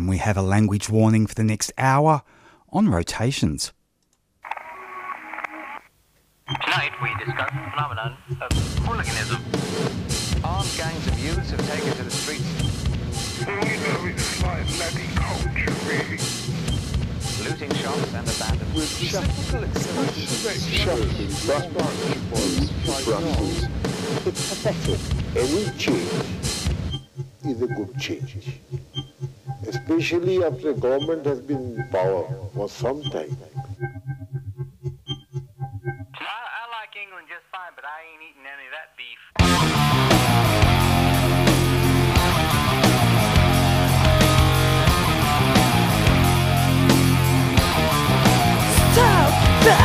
and we have a language warning for the next hour on rotations. Tonight we discuss the phenomenon of hooliganism. Armed gangs of youths have taken to the streets. All you know is like bloody culture, really. Looting shops and abandoned with typical expressions It's pathetic. Any change is a good change. Especially after government has been in power for some time. I, like England just fine, but I ain't eating any of that beef. the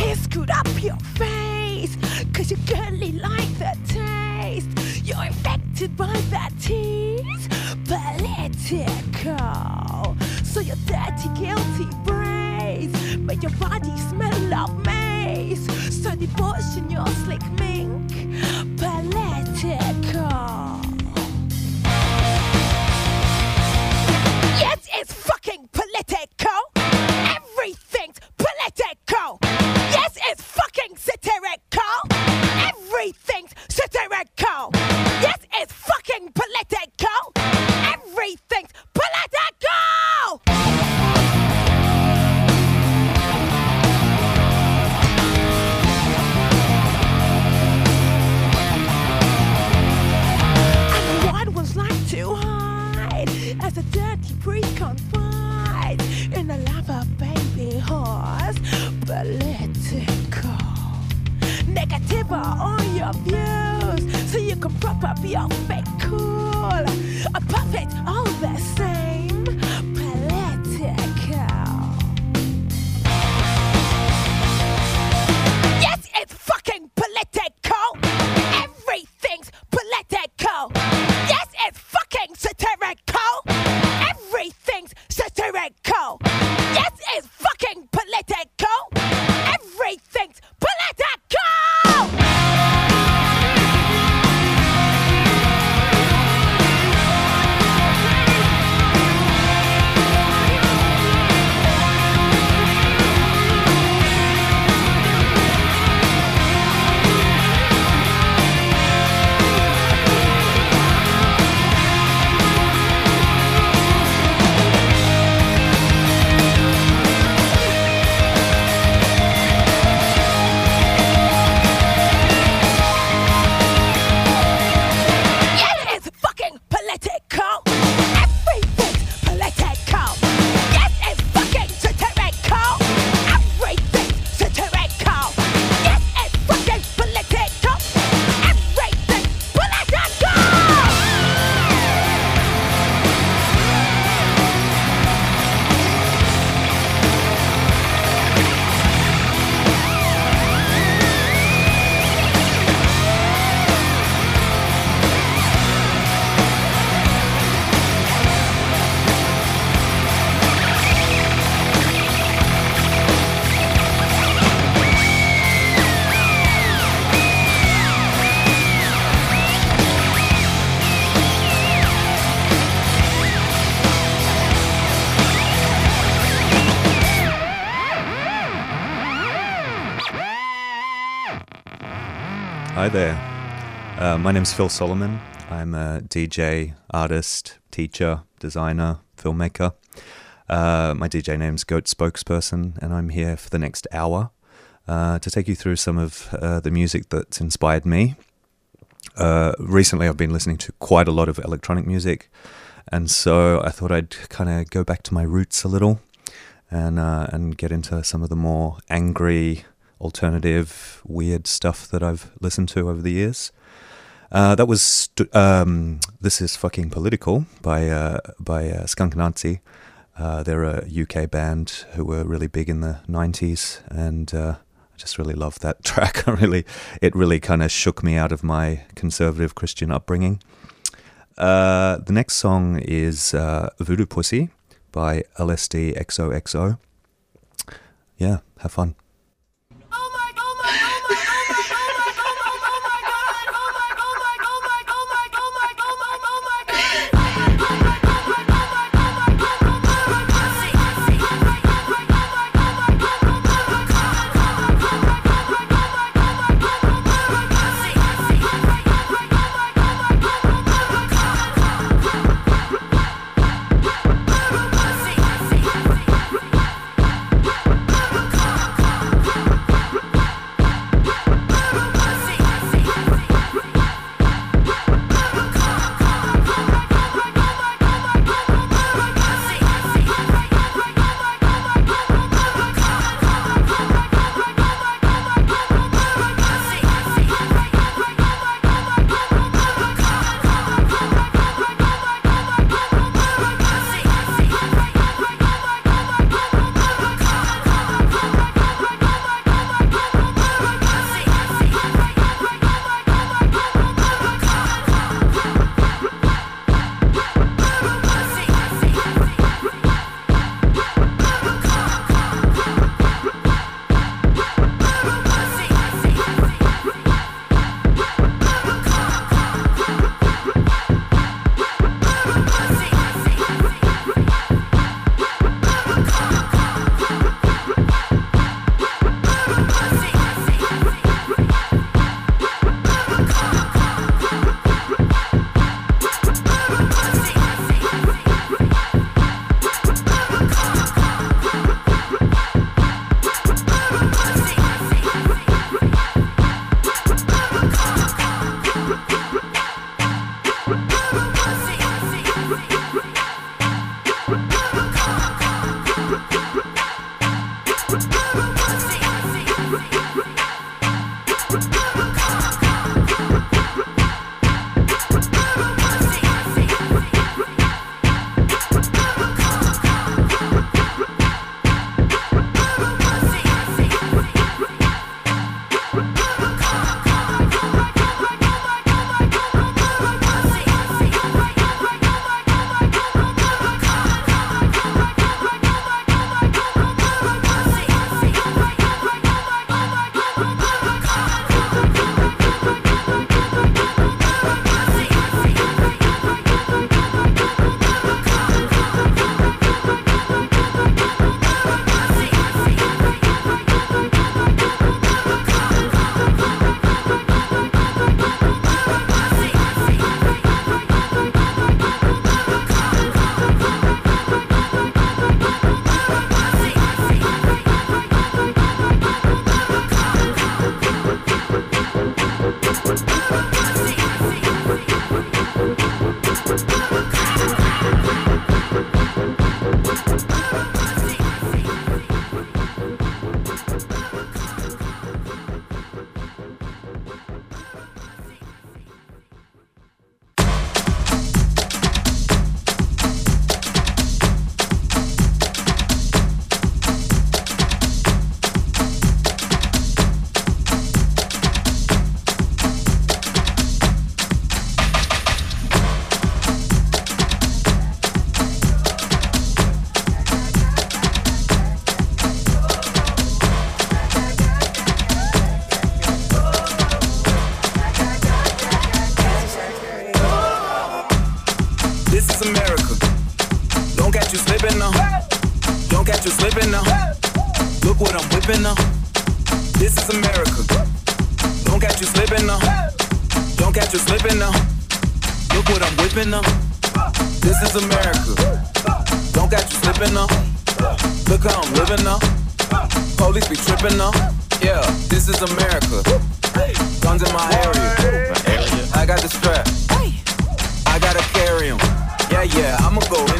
piss scoot up your face Cause you girly like the taste You're infected by that tease Political So your dirty guilty brains Make your body smell of mace So devotion your slick mink Political. Yes, it's fucking All your views, so you can prop up your fake cool. A puppet Hi there. Uh, my name's Phil Solomon. I'm a DJ, artist, teacher, designer, filmmaker. Uh, my DJ name's Goat Spokesperson, and I'm here for the next hour uh, to take you through some of uh, the music that's inspired me. Uh, recently, I've been listening to quite a lot of electronic music, and so I thought I'd kind of go back to my roots a little and uh, and get into some of the more angry, alternative, weird stuff that I've listened to over the years. Uh, that was st- um, this is fucking political by uh, by uh, Skunk Anansie. Uh, they're a UK band who were really big in the '90s, and uh, I just really love that track. I really, it really kind of shook me out of my conservative Christian upbringing. Uh, the next song is Voodoo Pussy by LSD XOXO. Yeah, have fun.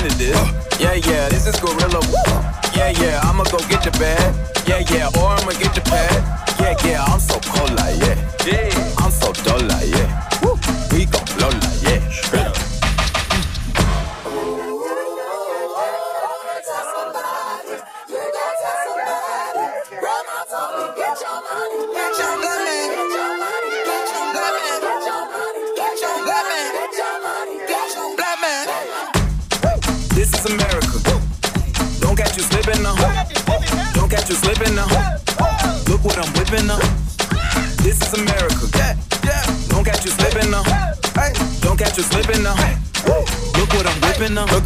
Yeah, yeah, this is gorilla. Yeah, yeah, I'ma go get your bag. Yeah, yeah, or I'ma get your pad. Yeah, yeah, I'm so cold like yeah. Yeah,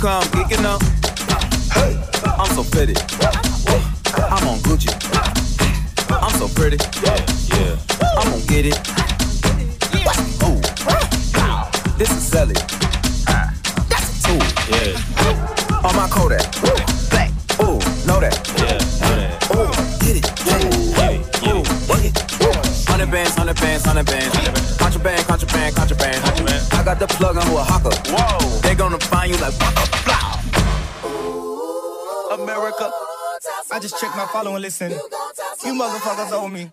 come geeking up. Hey, I'm so fitted. Follow and listen. You motherfuckers owe me.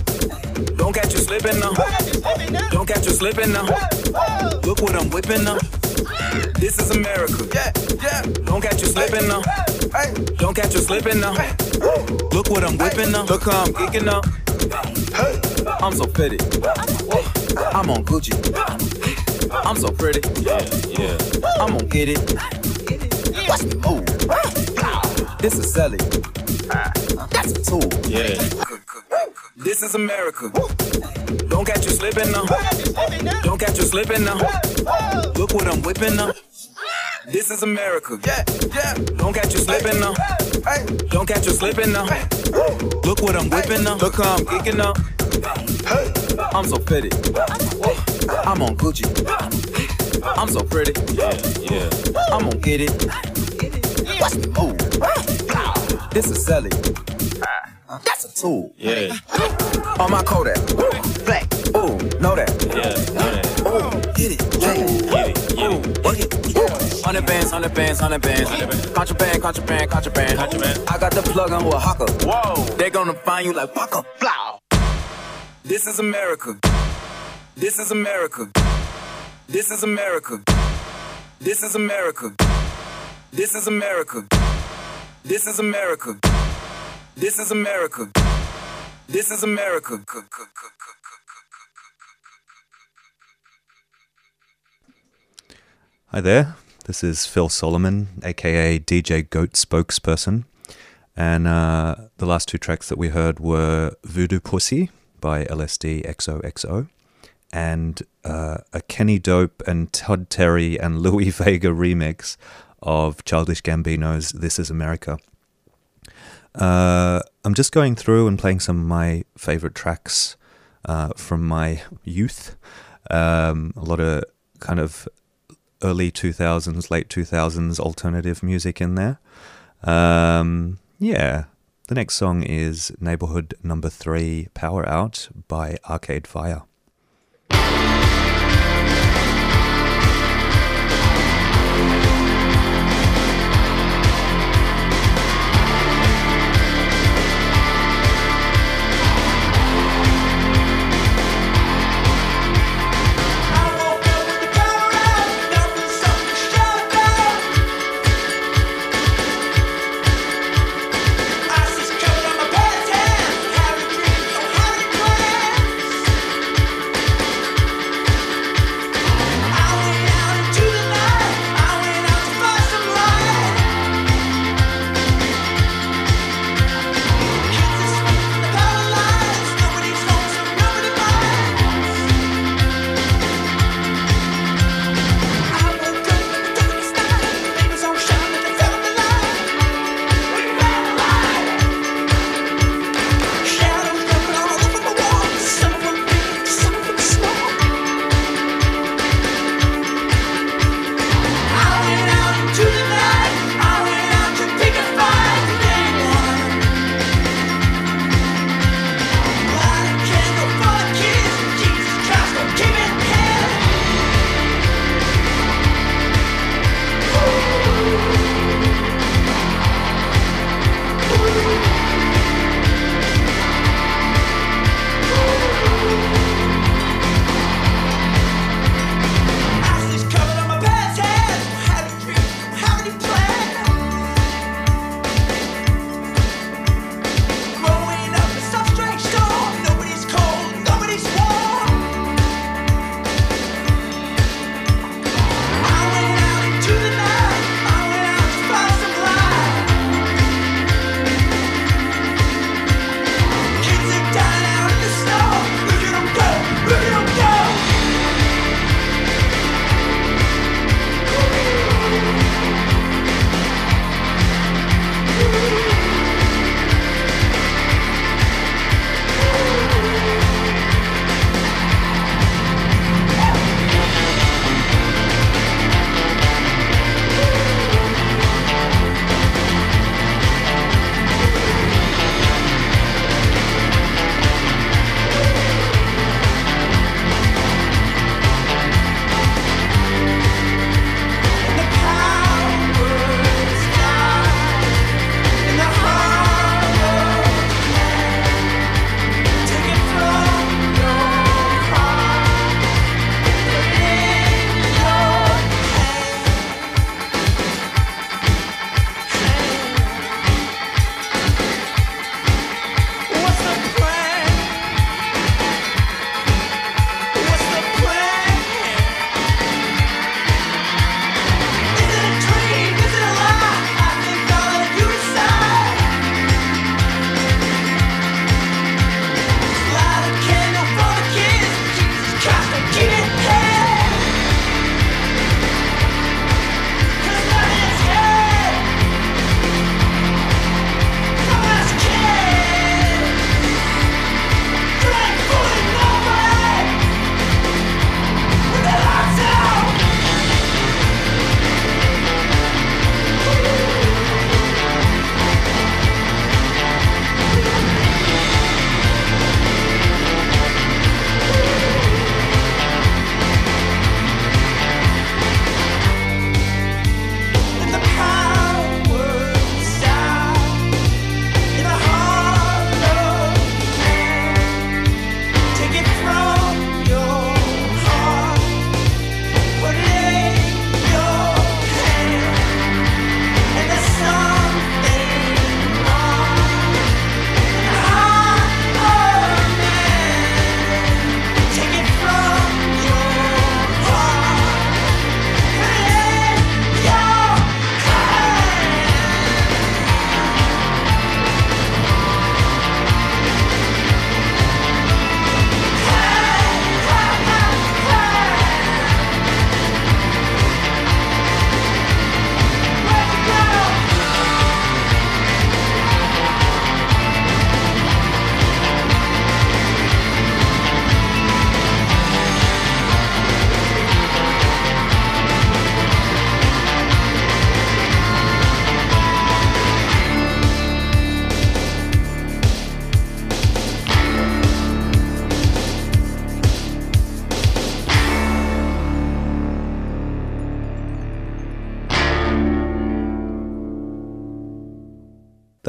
Don't catch you slipping now. Don't catch you slipping now. Look what I'm whipping now. This is America. Yeah, yeah. Don't catch you slipping now. Don't catch you slipping now. Look what I'm whipping now. Look how I'm kicking now. I'm so pretty. I'm on Gucci. I'm so pretty. Yeah, yeah. I'm gonna get it. Watch me move. This is Sally. That's a tool. Yeah. This is America. Don't catch you slipping now. Don't catch you slipping now. Look what I'm whipping now. This is America. Yeah, yeah. Don't catch you slipping now. Hey. Don't catch you slipping now. Look what I'm whipping now. Look how I'm geeking now. I'm so pretty. I'm on Gucci. I'm so pretty. Yeah, yeah. I'm gonna get it. What's the move. This is Sally. That's a tool. Yeah. On my Kodak. Black. Ooh, know that. Yeah, know that. Ooh, get it. Get it. Ooh, work it. Hundred bands, hundred bands, hundred bands. Contraband, contraband, contraband. Contraband. I got the plug on a hawker. Whoa. They gonna find you like waka, blow. This is America. This is America. This is America. This is America. This is America. This is America. This is America. This is America. Hi there, this is Phil Solomon, aka DJ Goat spokesperson. And uh, the last two tracks that we heard were Voodoo Pussy by LSD XOXO and uh, a Kenny Dope and Todd Terry and Louie Vega remix of Childish Gambino's This Is America. Uh, I'm just going through and playing some of my favorite tracks uh, from my youth. Um, a lot of kind of early 2000s, late 2000s alternative music in there. Um, yeah, The next song is Neighborhood Number Three Power Out by Arcade Fire.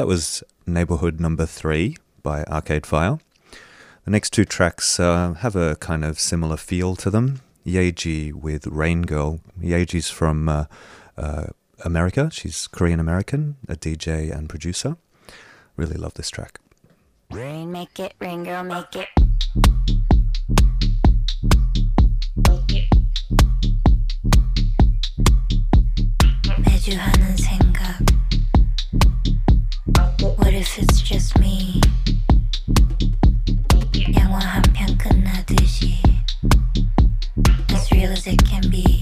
That was Neighborhood Number Three by Arcade Fire. The next two tracks uh, have a kind of similar feel to them. Yaeji with Rain Girl. Yaeji's from uh, uh, America. She's Korean American, a DJ and producer. Really love this track. Rain, make it, rain girl, make it. As real as it can be.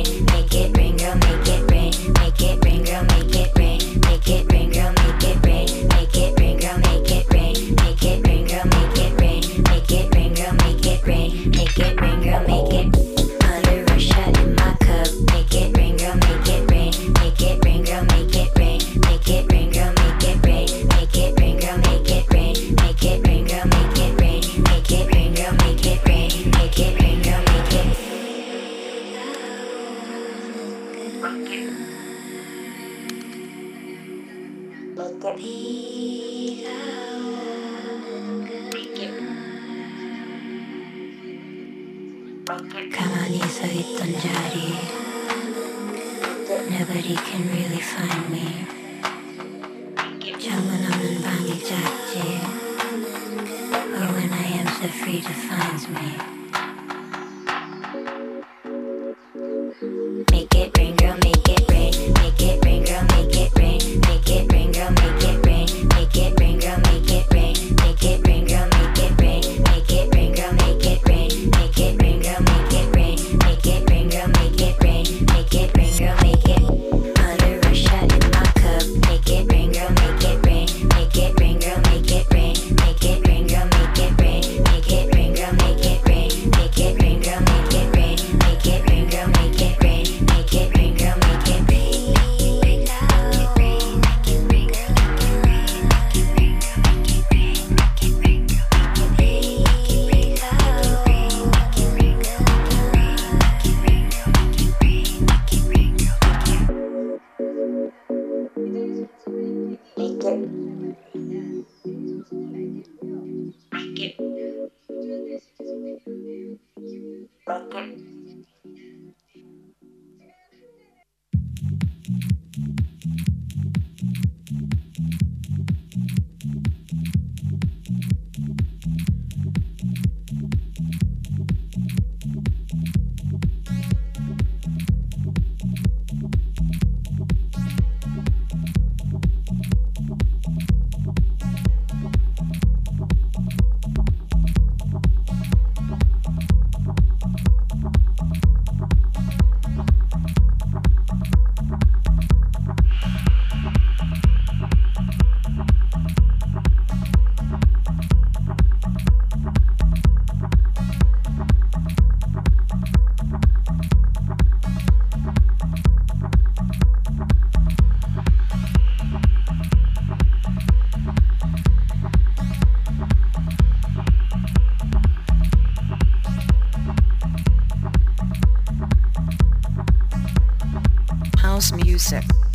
house music.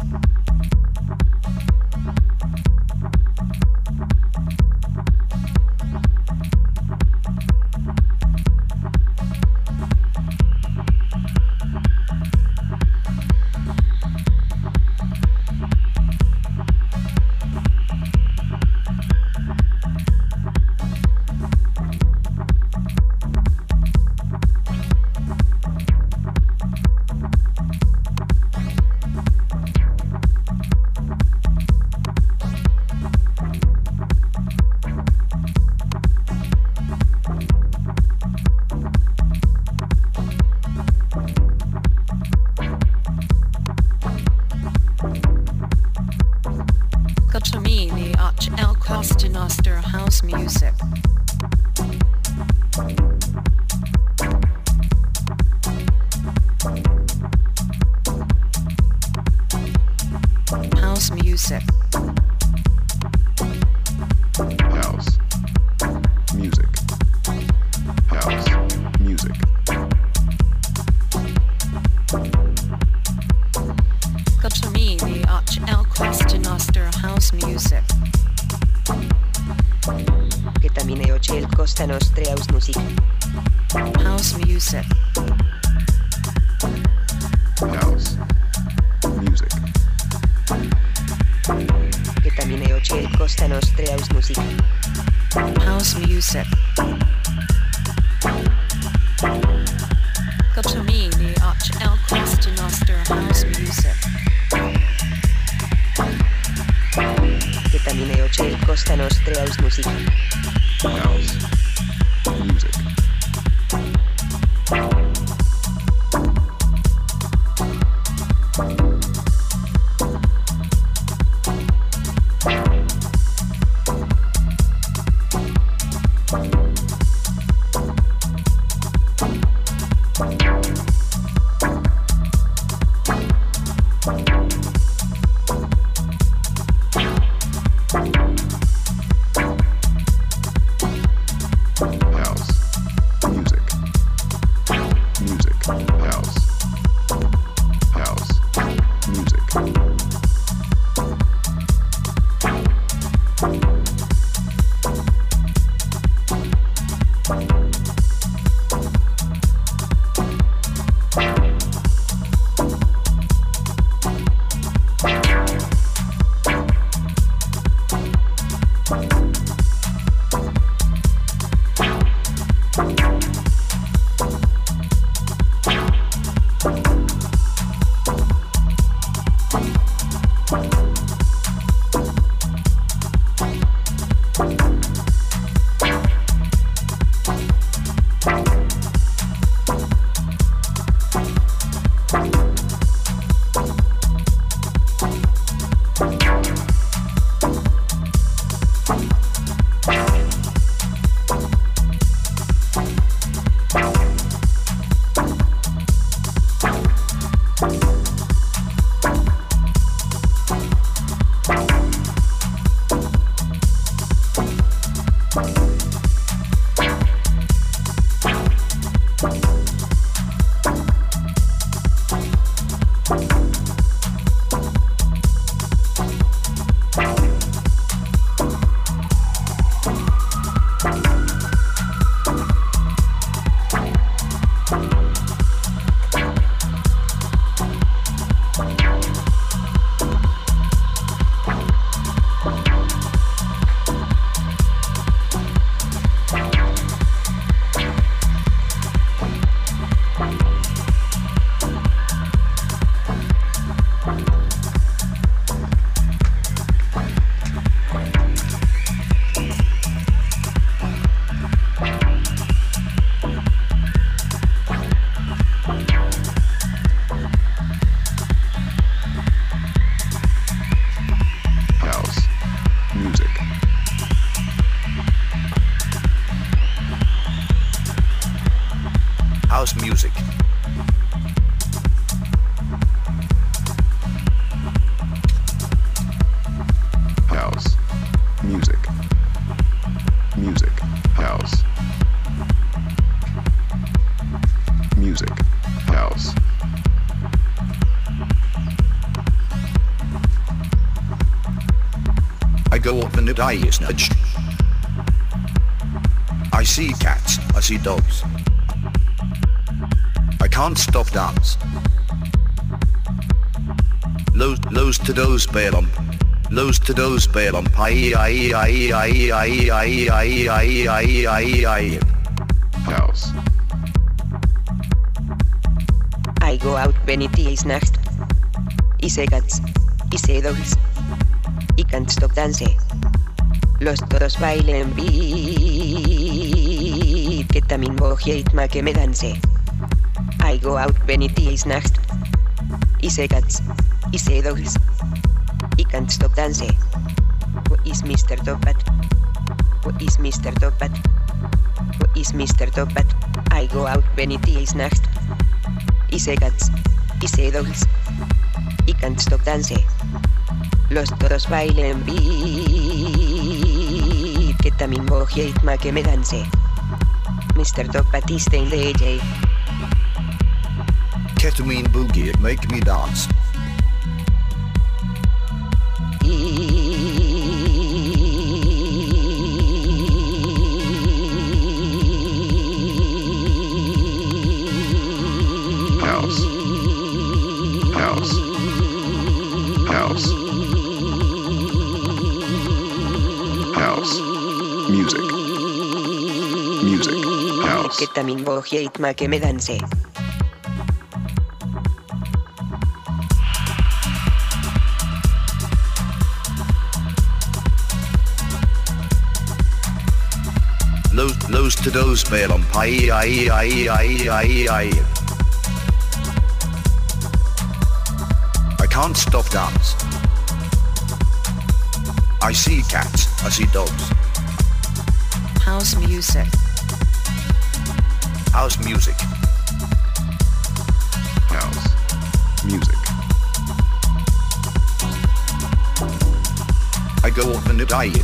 noche Costa Nostra House Music. I can't stop dance. Lows, lows to those bail on. Lows to those bail on. Aye, aye, aye, aye, aye, aye, aye, aye, aye, aye, aye. House. I go out when it is nacht. Y say cats, y say dogs. Y can't stop dance. Los toros bailen beat. Que también voy a que me dance. I go out is nacht. Y say cats, y say dogs. Y can't stop dance. Who is Mr. Topat? Who is Mr. Topat? Who is Mr. Topat? I go out when nacht. Y say cats, y say dogs. Y can't stop dance. Los toros bailen beat. Que también voy a que me dance. Mr. Topat is the DJ. Ketamine boogie, it make me dance. Music. Music. House. Ketamine boogie, it make me dance. I can't stop dance. I see cats, I see dogs. House music. House music. House music. I go on the night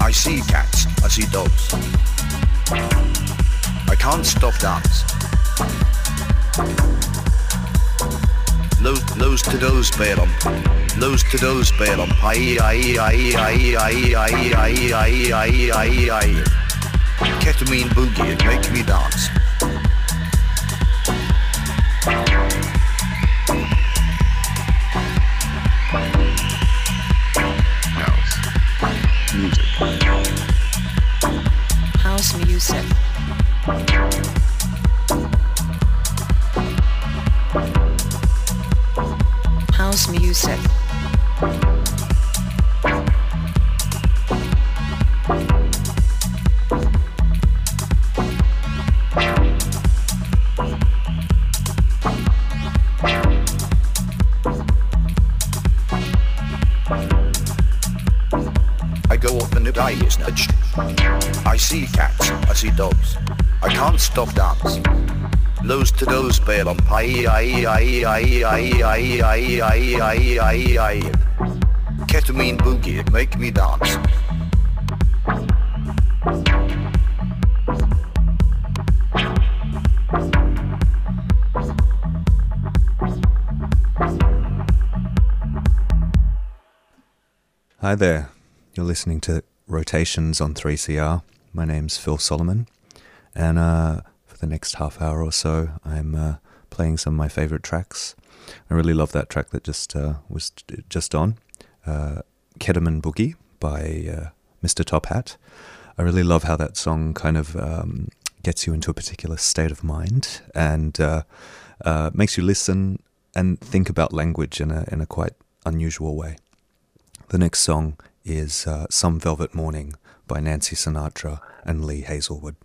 I see cats. See dogs. I can't stop dance. Lows, lows to those on. Lows to those on. Aye, aye, aye, aye, aye, aye, aye, aye, aye, aye, aye. Ketamine boogie, it make me dance. Ketamine boogie, make me dance. Hi there. You're listening to Rotations on 3CR. My name's Phil Solomon, and uh, for the next half hour or so, I'm uh, playing some of my favorite tracks. I really love that track that just uh, was just on, uh, Boogie by uh, Mr. Tophat. I really love how that song kind of um, gets you into a particular state of mind and uh, uh, makes you listen and think about language in a in a quite unusual way. The next song is uh, Some Velvet Morning by Nancy Sinatra and Lee Hazlewood.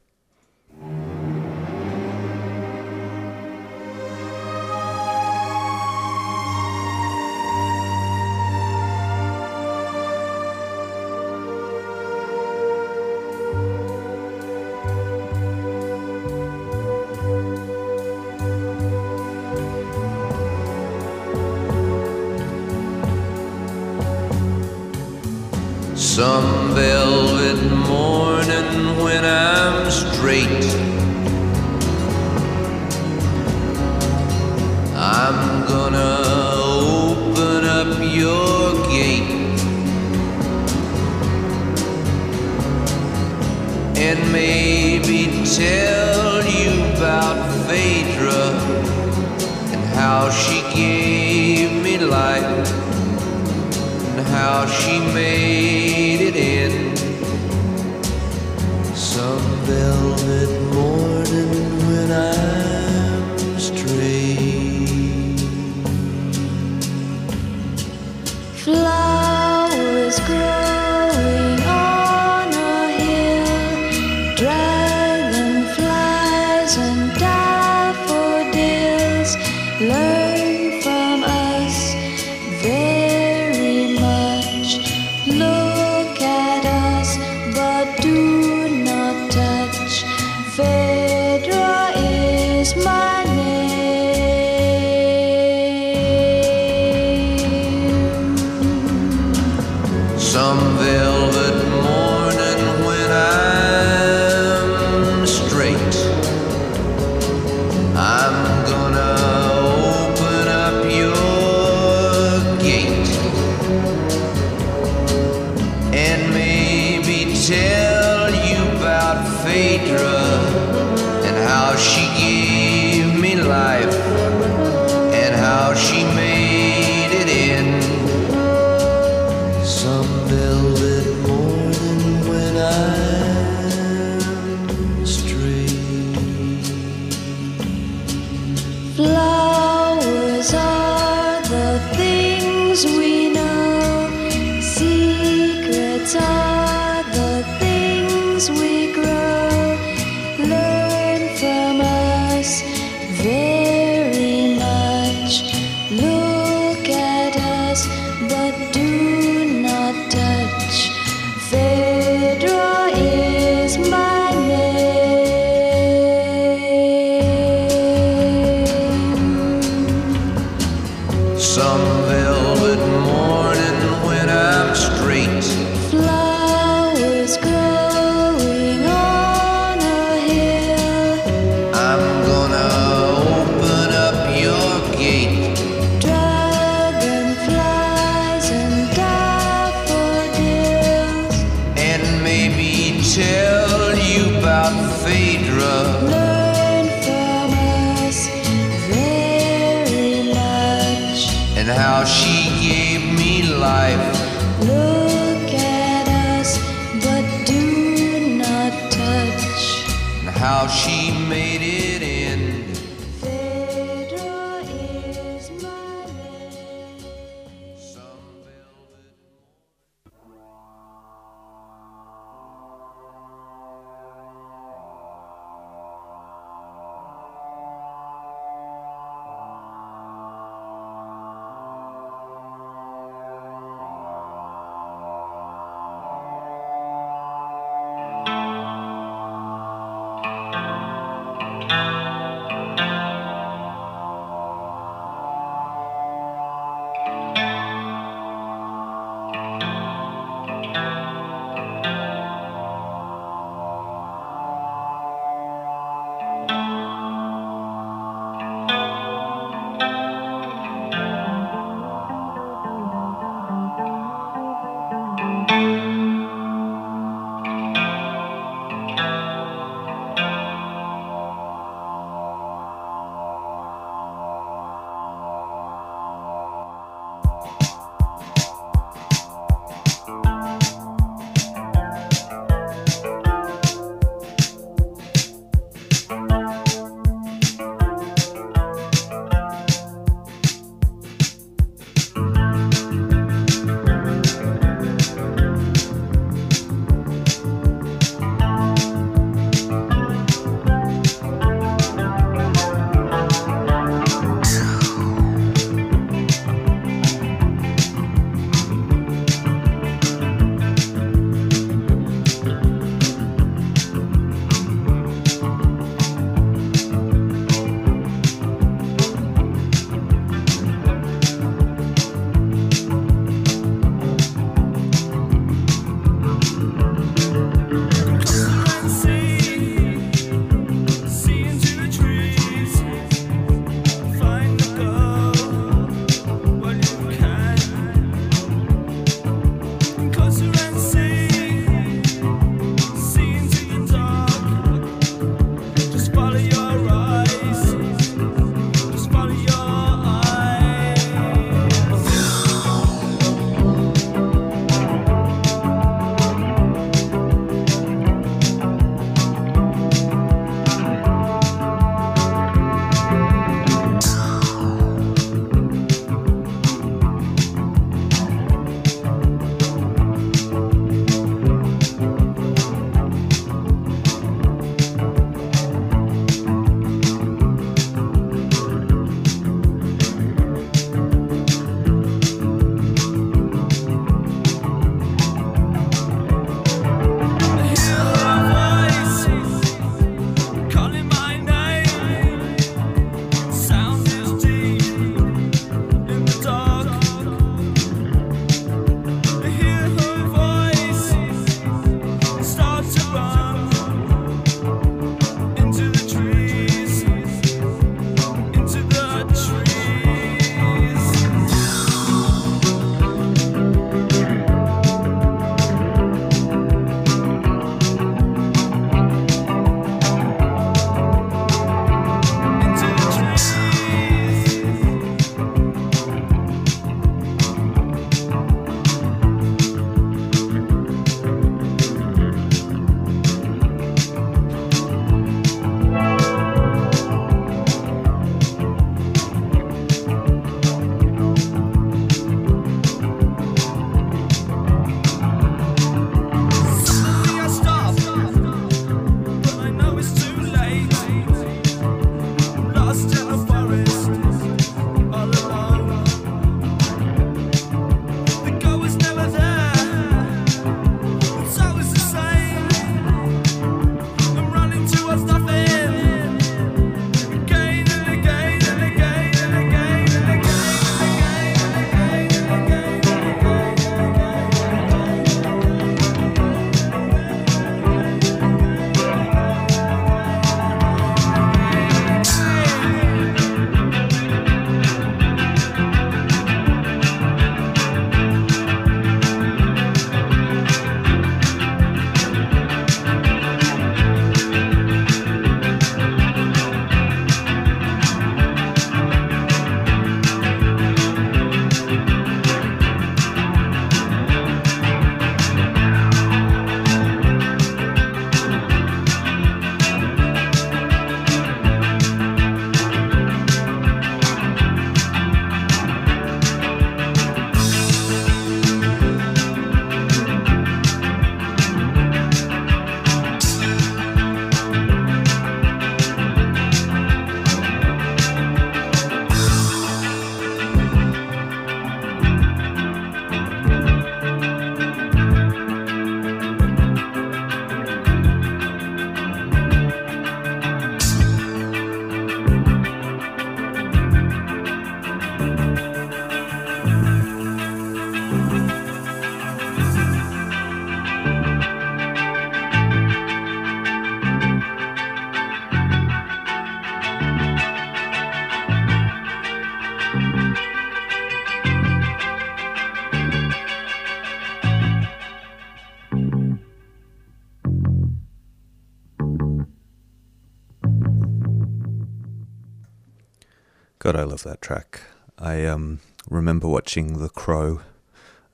God, I love that track. I um, remember watching The Crow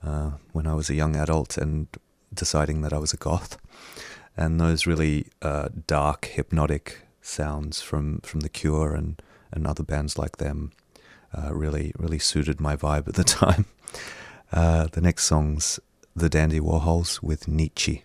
uh, when I was a young adult and deciding that I was a goth. And those really uh, dark, hypnotic sounds from, from The Cure and, and other bands like them uh, really, really suited my vibe at the time. Uh, the next song's The Dandy Warhols with Nietzsche.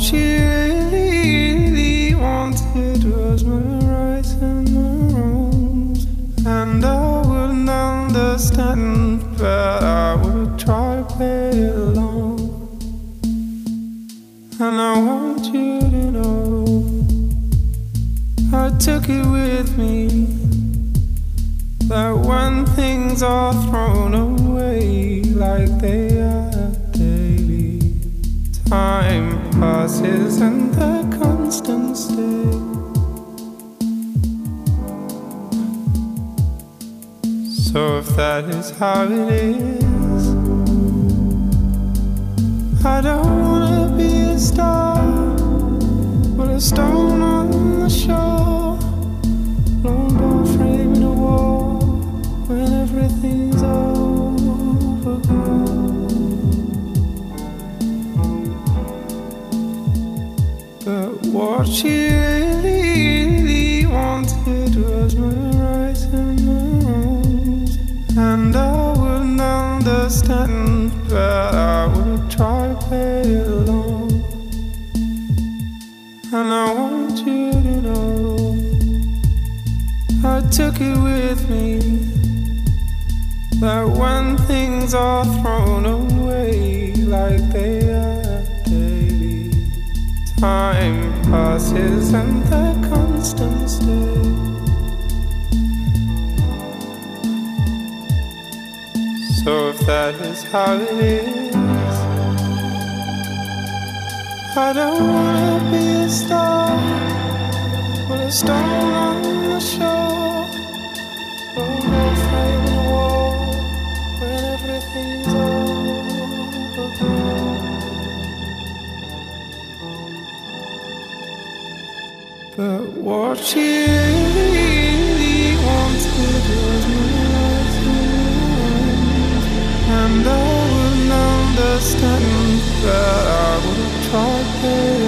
She really, really wanted was my rights and my wrongs, and I wouldn't understand, but I would try to play along. And I want you to know I took it with me that when things are thrown away like they passes and the constant stay. So if that is how it is, I don't wanna be a star, but a stone on the shore, What she really, really wanted was my rights and my wrongs, and I wouldn't understand, but I would try to play along. And I want you to know I took it with me that when things are thrown away like they are daily, time passes and the constant stay. So if that is how it is, I don't wanna be a star, but a stone on the shore, what really wanted and I wouldn't understand that I would to it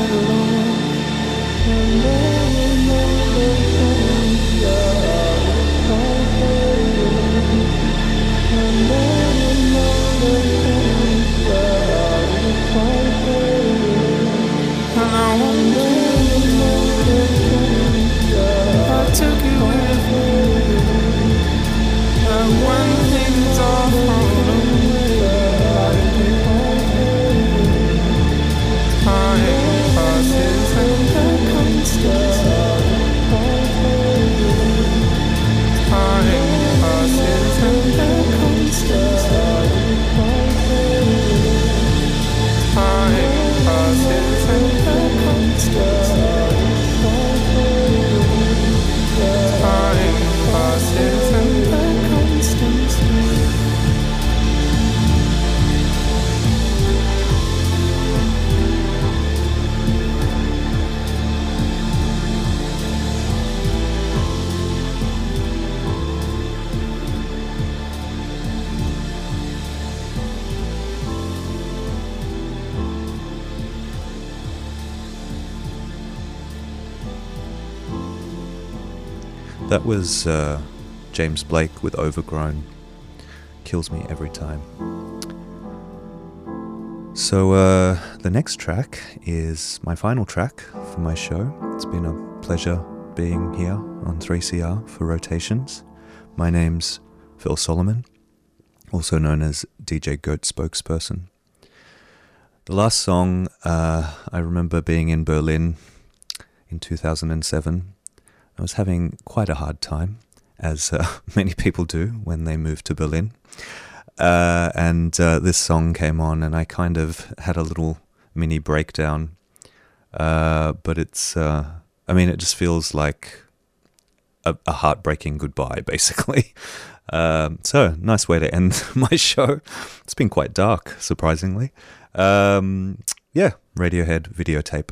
was uh, James Blake with Overgrown. Kills me every time. So, uh, the next track is my final track for my show. It's been a pleasure being here on 3CR for rotations. My name's Phil Solomon, also known as DJ Goat spokesperson. The last song, uh, I remember being in Berlin in 2007. I was having quite a hard time, as uh, many people do when they move to Berlin. uh, and uh, this song came on, and I kind of had a little mini breakdown. Uh, but it's, uh, I mean, it just feels like a, a heartbreaking goodbye, basically. Um, so, nice way to end my show. It's been quite dark, surprisingly. Um, yeah, Radiohead videotape.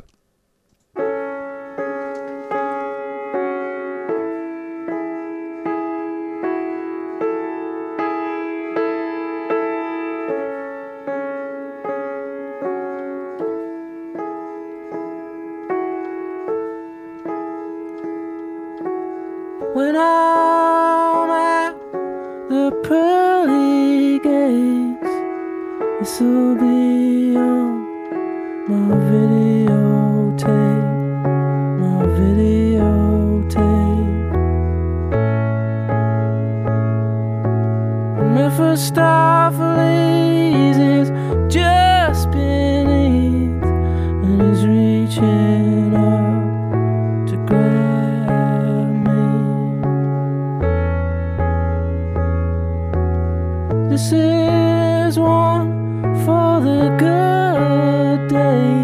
Good